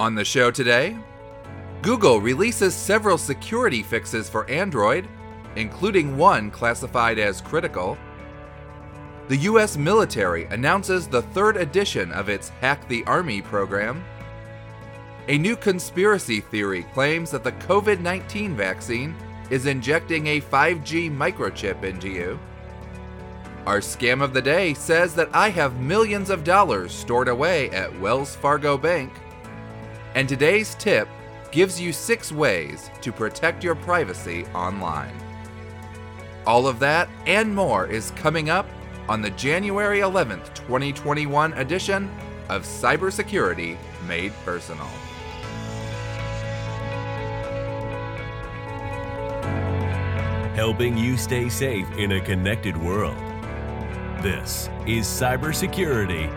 On the show today, Google releases several security fixes for Android, including one classified as critical. The US military announces the third edition of its Hack the Army program. A new conspiracy theory claims that the COVID 19 vaccine is injecting a 5G microchip into you. Our scam of the day says that I have millions of dollars stored away at Wells Fargo Bank. And today's tip gives you six ways to protect your privacy online. All of that and more is coming up on the January 11th, 2021 edition of Cybersecurity Made Personal. helping you stay safe in a connected world. This is Cybersecurity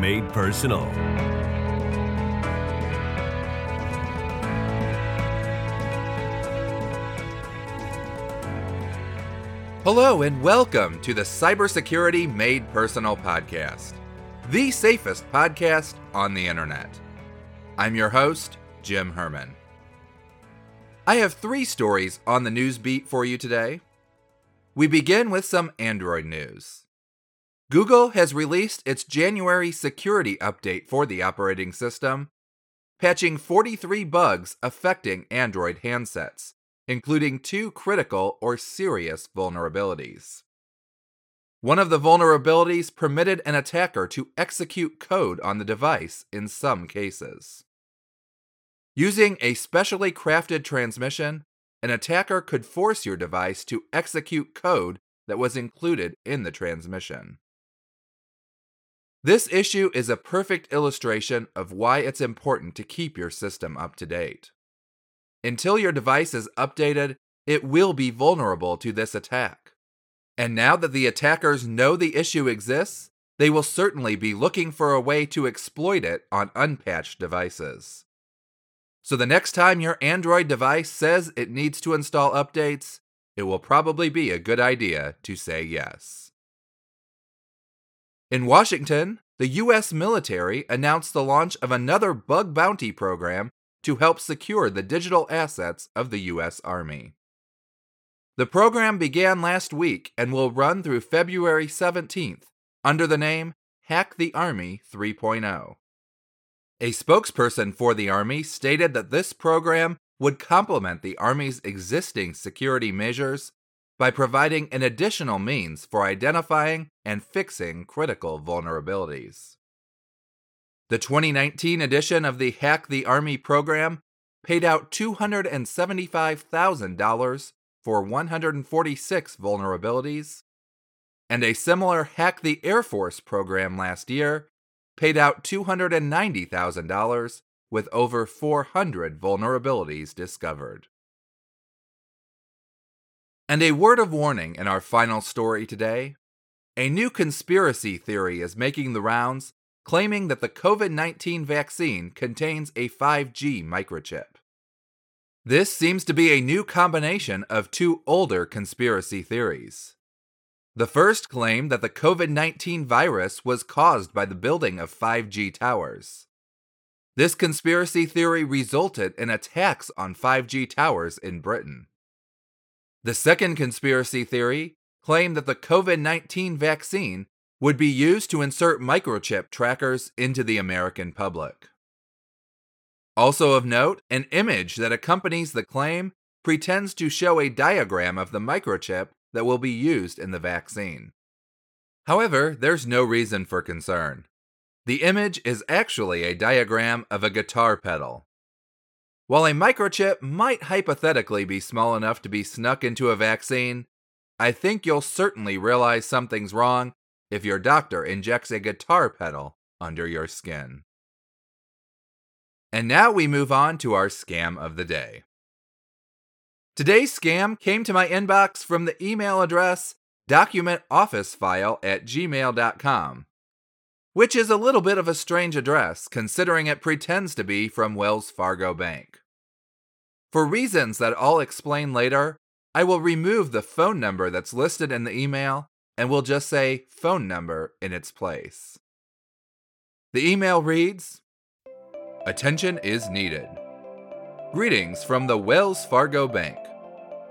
Made Personal. Hello, and welcome to the Cybersecurity Made Personal podcast, the safest podcast on the internet. I'm your host, Jim Herman. I have three stories on the news beat for you today. We begin with some Android news. Google has released its January security update for the operating system, patching 43 bugs affecting Android handsets, including two critical or serious vulnerabilities. One of the vulnerabilities permitted an attacker to execute code on the device in some cases. Using a specially crafted transmission, an attacker could force your device to execute code that was included in the transmission. This issue is a perfect illustration of why it's important to keep your system up to date. Until your device is updated, it will be vulnerable to this attack. And now that the attackers know the issue exists, they will certainly be looking for a way to exploit it on unpatched devices. So the next time your Android device says it needs to install updates, it will probably be a good idea to say yes. In Washington, the U.S. military announced the launch of another bug bounty program to help secure the digital assets of the U.S. Army. The program began last week and will run through February 17th under the name Hack the Army 3.0. A spokesperson for the Army stated that this program would complement the Army's existing security measures by providing an additional means for identifying and fixing critical vulnerabilities. The 2019 edition of the Hack the Army program paid out $275,000 for 146 vulnerabilities, and a similar Hack the Air Force program last year paid out $290,000 with over 400 vulnerabilities discovered. And a word of warning in our final story today. A new conspiracy theory is making the rounds, claiming that the COVID 19 vaccine contains a 5G microchip. This seems to be a new combination of two older conspiracy theories. The first claimed that the COVID 19 virus was caused by the building of 5G towers. This conspiracy theory resulted in attacks on 5G towers in Britain. The second conspiracy theory claimed that the COVID 19 vaccine would be used to insert microchip trackers into the American public. Also of note, an image that accompanies the claim pretends to show a diagram of the microchip that will be used in the vaccine. However, there's no reason for concern. The image is actually a diagram of a guitar pedal. While a microchip might hypothetically be small enough to be snuck into a vaccine, I think you'll certainly realize something's wrong if your doctor injects a guitar pedal under your skin. And now we move on to our scam of the day. Today's scam came to my inbox from the email address documentofficefile at gmail.com, which is a little bit of a strange address considering it pretends to be from Wells Fargo Bank. For reasons that I'll explain later, I will remove the phone number that's listed in the email and we'll just say phone number in its place. The email reads Attention is needed. Greetings from the Wells Fargo Bank.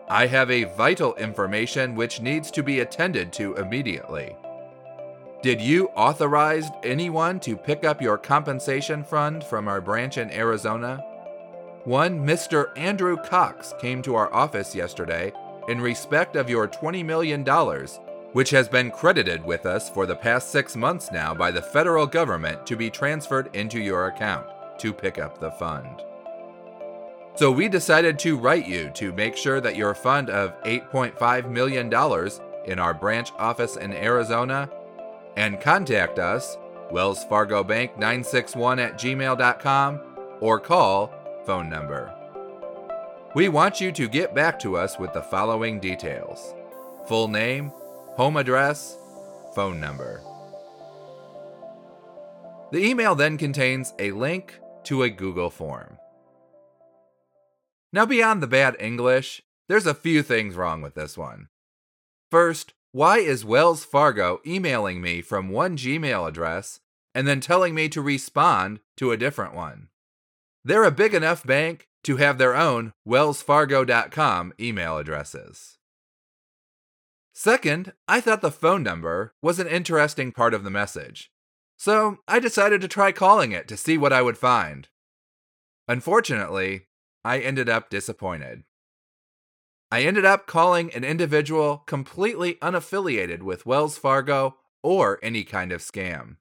I have a vital information which needs to be attended to immediately. Did you authorize anyone to pick up your compensation fund from our branch in Arizona? One Mr. Andrew Cox came to our office yesterday in respect of your $20 million, which has been credited with us for the past six months now by the federal government to be transferred into your account to pick up the fund. So we decided to write you to make sure that your fund of $8.5 million in our branch office in Arizona and contact us, Wells Fargo Bank 961 at gmail.com, or call phone number. We want you to get back to us with the following details full name, home address, phone number. The email then contains a link to a Google form. Now, beyond the bad English, there's a few things wrong with this one. First, why is Wells Fargo emailing me from one Gmail address and then telling me to respond to a different one? They're a big enough bank to have their own wellsfargo.com email addresses. Second, I thought the phone number was an interesting part of the message, so I decided to try calling it to see what I would find. Unfortunately, I ended up disappointed. I ended up calling an individual completely unaffiliated with Wells Fargo or any kind of scam.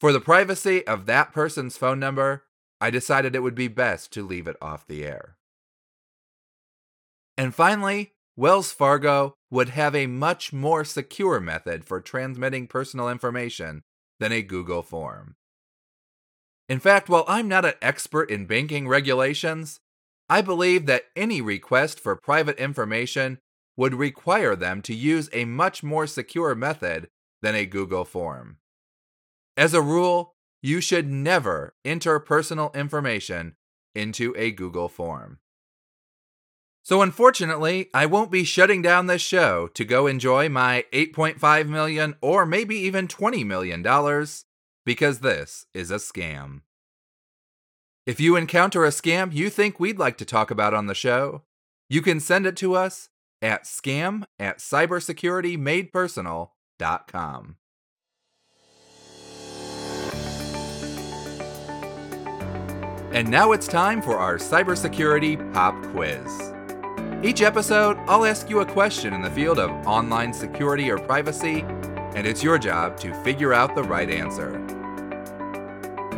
For the privacy of that person's phone number, I decided it would be best to leave it off the air. And finally, Wells Fargo would have a much more secure method for transmitting personal information than a Google form. In fact, while I'm not an expert in banking regulations, I believe that any request for private information would require them to use a much more secure method than a Google form. As a rule, you should never enter personal information into a Google form. So, unfortunately, I won't be shutting down this show to go enjoy my 8.5 million or maybe even 20 million dollars because this is a scam. If you encounter a scam you think we'd like to talk about on the show, you can send it to us at scam at cybersecuritymadepersonal.com. And now it's time for our cybersecurity pop quiz. Each episode, I'll ask you a question in the field of online security or privacy, and it's your job to figure out the right answer.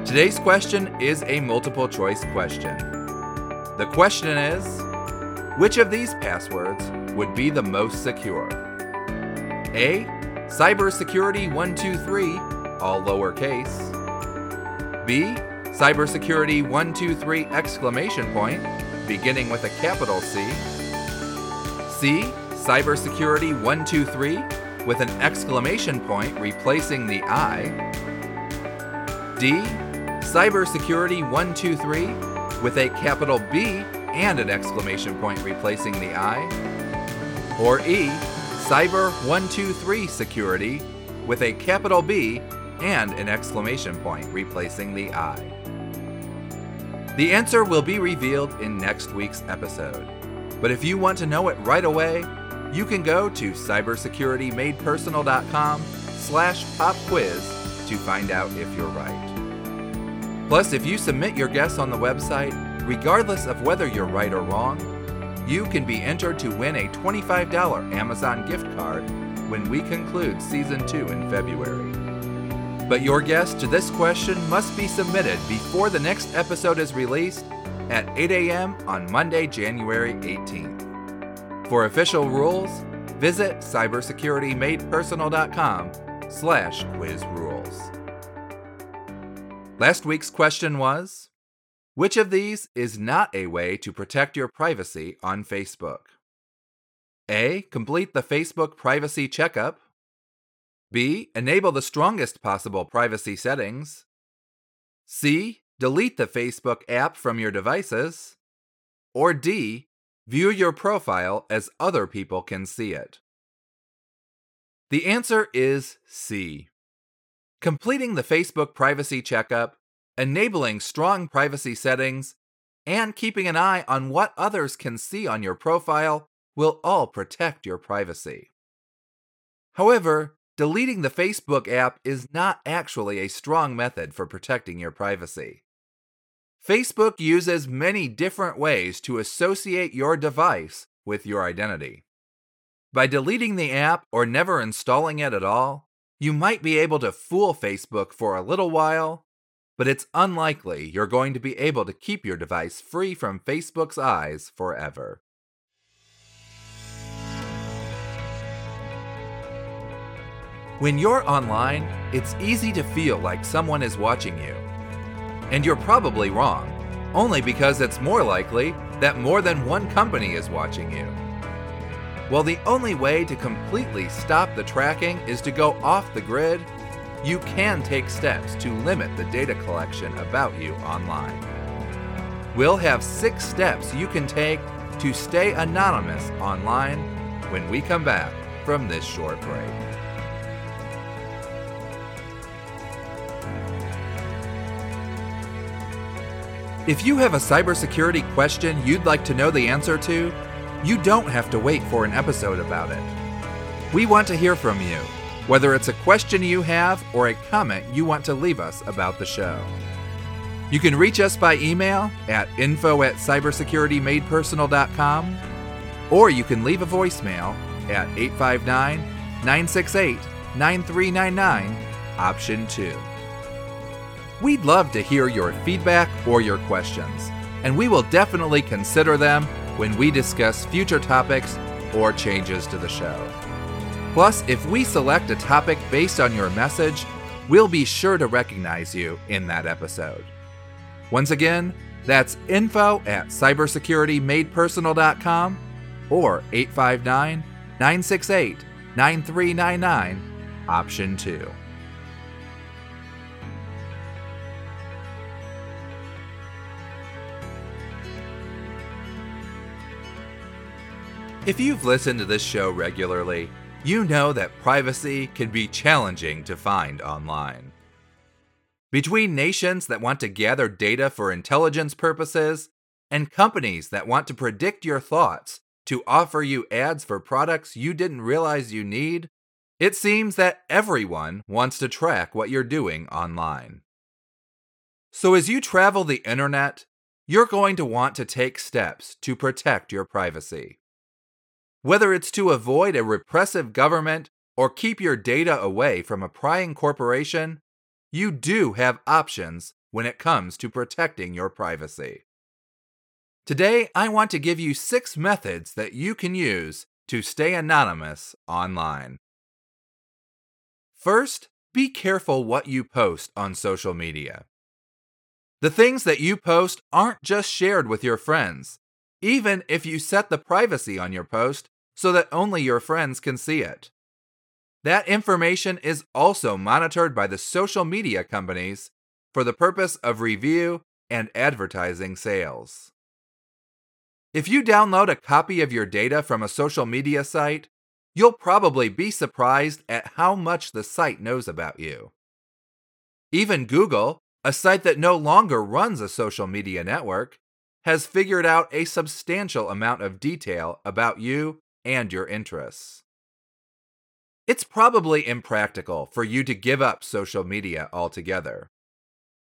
Today's question is a multiple choice question. The question is Which of these passwords would be the most secure? A. Cybersecurity123, all lowercase. B. Cybersecurity123 exclamation point, beginning with a capital C. C. Cybersecurity123 with an exclamation point replacing the I. D. Cybersecurity 123 with a capital B and an exclamation point replacing the I. Or E. Cyber 123 Security with a capital B and an exclamation point replacing the I. The answer will be revealed in next week's episode. But if you want to know it right away, you can go to cybersecuritymadepersonal.com slash pop quiz to find out if you're right. Plus, if you submit your guess on the website, regardless of whether you're right or wrong, you can be entered to win a $25 Amazon gift card when we conclude season 2 in February. But your guess to this question must be submitted before the next episode is released at 8 a.m. on Monday, January 18th. For official rules, visit cybersecuritymadepersonal.com slash quiz rules. Last week's question was Which of these is not a way to protect your privacy on Facebook? A. Complete the Facebook privacy checkup. B. Enable the strongest possible privacy settings. C. Delete the Facebook app from your devices. Or D. View your profile as other people can see it. The answer is C. Completing the Facebook privacy checkup enabling strong privacy settings, and keeping an eye on what others can see on your profile will all protect your privacy. However, deleting the Facebook app is not actually a strong method for protecting your privacy. Facebook uses many different ways to associate your device with your identity. By deleting the app or never installing it at all, you might be able to fool Facebook for a little while, but it's unlikely you're going to be able to keep your device free from Facebook's eyes forever. When you're online, it's easy to feel like someone is watching you. And you're probably wrong, only because it's more likely that more than one company is watching you. While the only way to completely stop the tracking is to go off the grid, you can take steps to limit the data collection about you online. We'll have six steps you can take to stay anonymous online when we come back from this short break. If you have a cybersecurity question you'd like to know the answer to, you don't have to wait for an episode about it. We want to hear from you, whether it's a question you have or a comment you want to leave us about the show. You can reach us by email at info at cybersecuritymadepersonal.com or you can leave a voicemail at 859 968 9399, option 2. We'd love to hear your feedback or your questions, and we will definitely consider them when we discuss future topics or changes to the show. Plus, if we select a topic based on your message, we'll be sure to recognize you in that episode. Once again, that's info at cybersecuritymadepersonal.com or 859 968 9399, option 2. If you've listened to this show regularly, you know that privacy can be challenging to find online. Between nations that want to gather data for intelligence purposes and companies that want to predict your thoughts to offer you ads for products you didn't realize you need, it seems that everyone wants to track what you're doing online. So, as you travel the internet, you're going to want to take steps to protect your privacy. Whether it's to avoid a repressive government or keep your data away from a prying corporation, you do have options when it comes to protecting your privacy. Today, I want to give you six methods that you can use to stay anonymous online. First, be careful what you post on social media. The things that you post aren't just shared with your friends. Even if you set the privacy on your post, so that only your friends can see it. That information is also monitored by the social media companies for the purpose of review and advertising sales. If you download a copy of your data from a social media site, you'll probably be surprised at how much the site knows about you. Even Google, a site that no longer runs a social media network, has figured out a substantial amount of detail about you and your interests. It's probably impractical for you to give up social media altogether.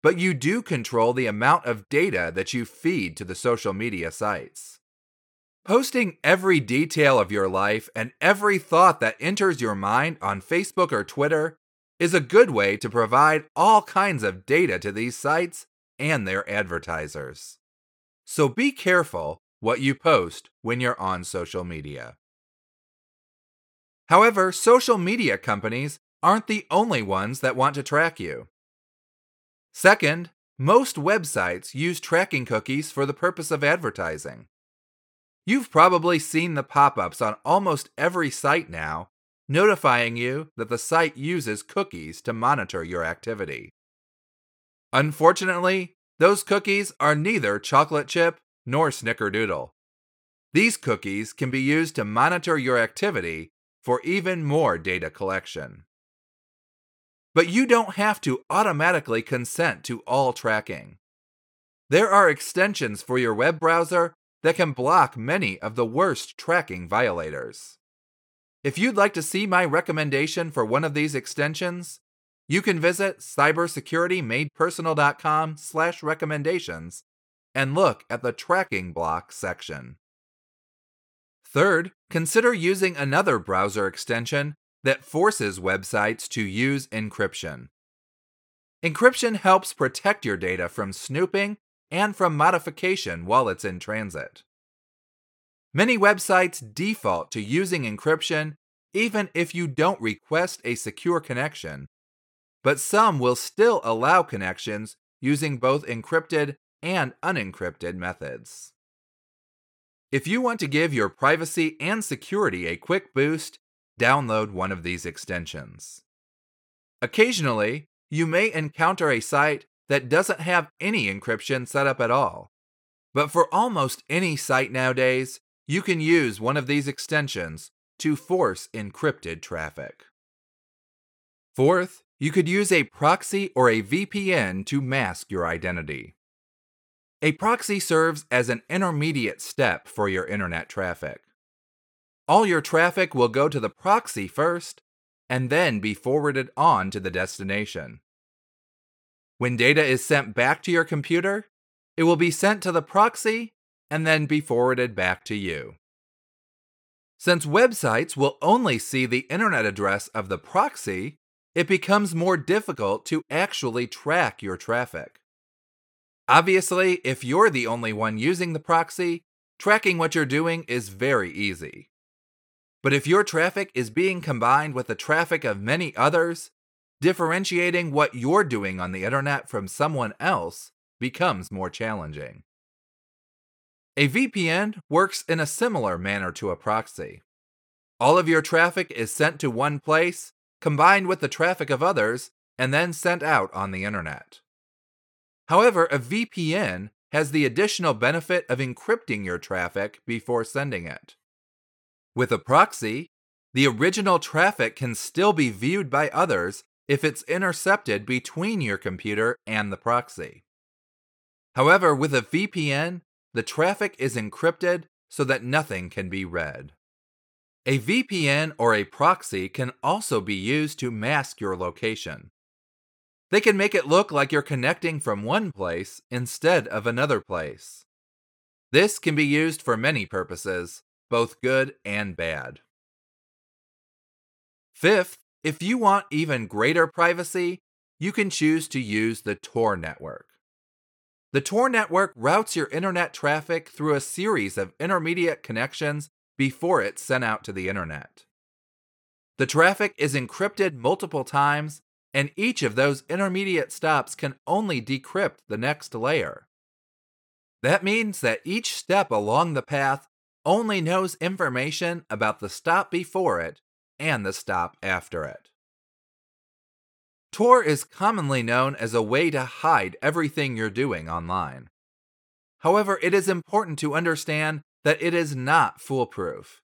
But you do control the amount of data that you feed to the social media sites. Posting every detail of your life and every thought that enters your mind on Facebook or Twitter is a good way to provide all kinds of data to these sites and their advertisers. So be careful what you post when you're on social media. However, social media companies aren't the only ones that want to track you. Second, most websites use tracking cookies for the purpose of advertising. You've probably seen the pop ups on almost every site now, notifying you that the site uses cookies to monitor your activity. Unfortunately, those cookies are neither chocolate chip nor snickerdoodle. These cookies can be used to monitor your activity for even more data collection. but you don't have to automatically consent to all tracking. There are extensions for your web browser that can block many of the worst tracking violators. If you'd like to see my recommendation for one of these extensions, you can visit cybersecuritymadepersonal.com slash recommendations and look at the tracking block section. Third, consider using another browser extension that forces websites to use encryption. Encryption helps protect your data from snooping and from modification while it's in transit. Many websites default to using encryption even if you don't request a secure connection, but some will still allow connections using both encrypted and unencrypted methods. If you want to give your privacy and security a quick boost, download one of these extensions. Occasionally, you may encounter a site that doesn't have any encryption set up at all. But for almost any site nowadays, you can use one of these extensions to force encrypted traffic. Fourth, you could use a proxy or a VPN to mask your identity. A proxy serves as an intermediate step for your internet traffic. All your traffic will go to the proxy first and then be forwarded on to the destination. When data is sent back to your computer, it will be sent to the proxy and then be forwarded back to you. Since websites will only see the internet address of the proxy, it becomes more difficult to actually track your traffic. Obviously, if you're the only one using the proxy, tracking what you're doing is very easy. But if your traffic is being combined with the traffic of many others, differentiating what you're doing on the internet from someone else becomes more challenging. A VPN works in a similar manner to a proxy. All of your traffic is sent to one place, combined with the traffic of others, and then sent out on the internet. However, a VPN has the additional benefit of encrypting your traffic before sending it. With a proxy, the original traffic can still be viewed by others if it's intercepted between your computer and the proxy. However, with a VPN, the traffic is encrypted so that nothing can be read. A VPN or a proxy can also be used to mask your location. They can make it look like you're connecting from one place instead of another place. This can be used for many purposes, both good and bad. Fifth, if you want even greater privacy, you can choose to use the Tor network. The Tor network routes your internet traffic through a series of intermediate connections before it's sent out to the internet. The traffic is encrypted multiple times, and each of those intermediate stops can only decrypt the next layer. That means that each step along the path only knows information about the stop before it and the stop after it. Tor is commonly known as a way to hide everything you're doing online. However, it is important to understand that it is not foolproof.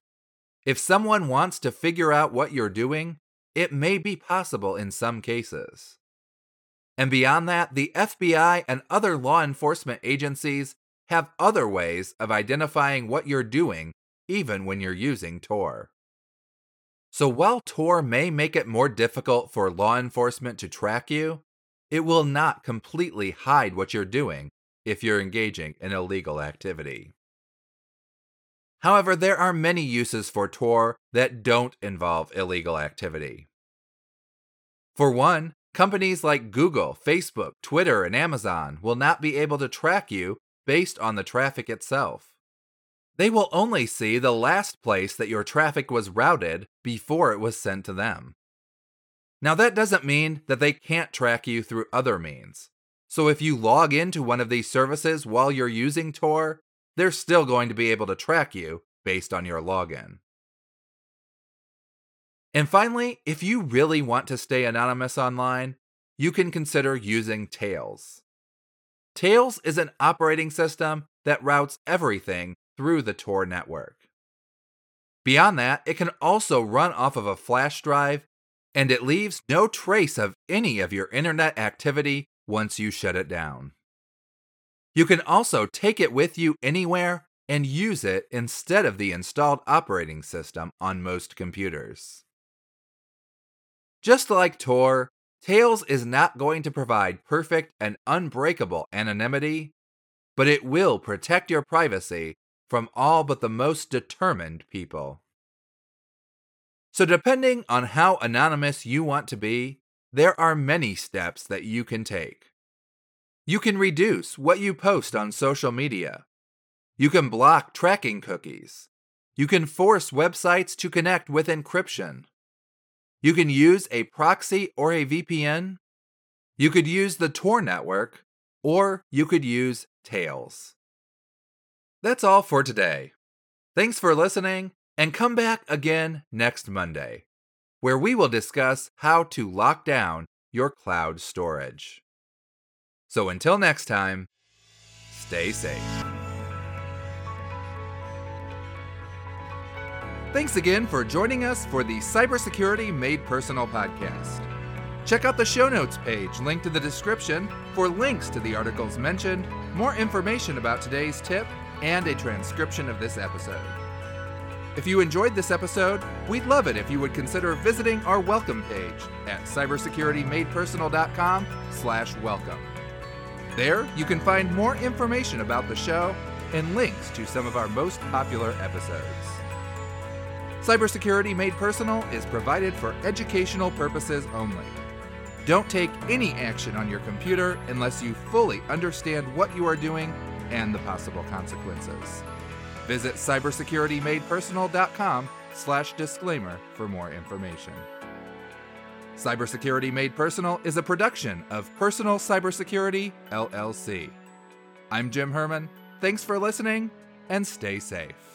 If someone wants to figure out what you're doing, it may be possible in some cases. And beyond that, the FBI and other law enforcement agencies have other ways of identifying what you're doing, even when you're using Tor. So while Tor may make it more difficult for law enforcement to track you, it will not completely hide what you're doing if you're engaging in illegal activity. However, there are many uses for Tor that don't involve illegal activity. For one, companies like Google, Facebook, Twitter, and Amazon will not be able to track you based on the traffic itself. They will only see the last place that your traffic was routed before it was sent to them. Now, that doesn't mean that they can't track you through other means. So, if you log into one of these services while you're using Tor, they're still going to be able to track you based on your login. And finally, if you really want to stay anonymous online, you can consider using Tails. Tails is an operating system that routes everything through the Tor network. Beyond that, it can also run off of a flash drive and it leaves no trace of any of your internet activity once you shut it down. You can also take it with you anywhere and use it instead of the installed operating system on most computers. Just like Tor, Tails is not going to provide perfect and unbreakable anonymity, but it will protect your privacy from all but the most determined people. So, depending on how anonymous you want to be, there are many steps that you can take. You can reduce what you post on social media. You can block tracking cookies. You can force websites to connect with encryption. You can use a proxy or a VPN. You could use the Tor network, or you could use Tails. That's all for today. Thanks for listening, and come back again next Monday, where we will discuss how to lock down your cloud storage. So until next time, stay safe. Thanks again for joining us for the Cybersecurity Made Personal podcast. Check out the show notes page linked in the description for links to the articles mentioned, more information about today's tip, and a transcription of this episode. If you enjoyed this episode, we'd love it if you would consider visiting our welcome page at cybersecuritymadepersonal.com slash welcome. There, you can find more information about the show and links to some of our most popular episodes. Cybersecurity Made Personal is provided for educational purposes only. Don't take any action on your computer unless you fully understand what you are doing and the possible consequences. Visit cybersecuritymadepersonal.com slash disclaimer for more information. Cybersecurity Made Personal is a production of Personal Cybersecurity, LLC. I'm Jim Herman. Thanks for listening, and stay safe.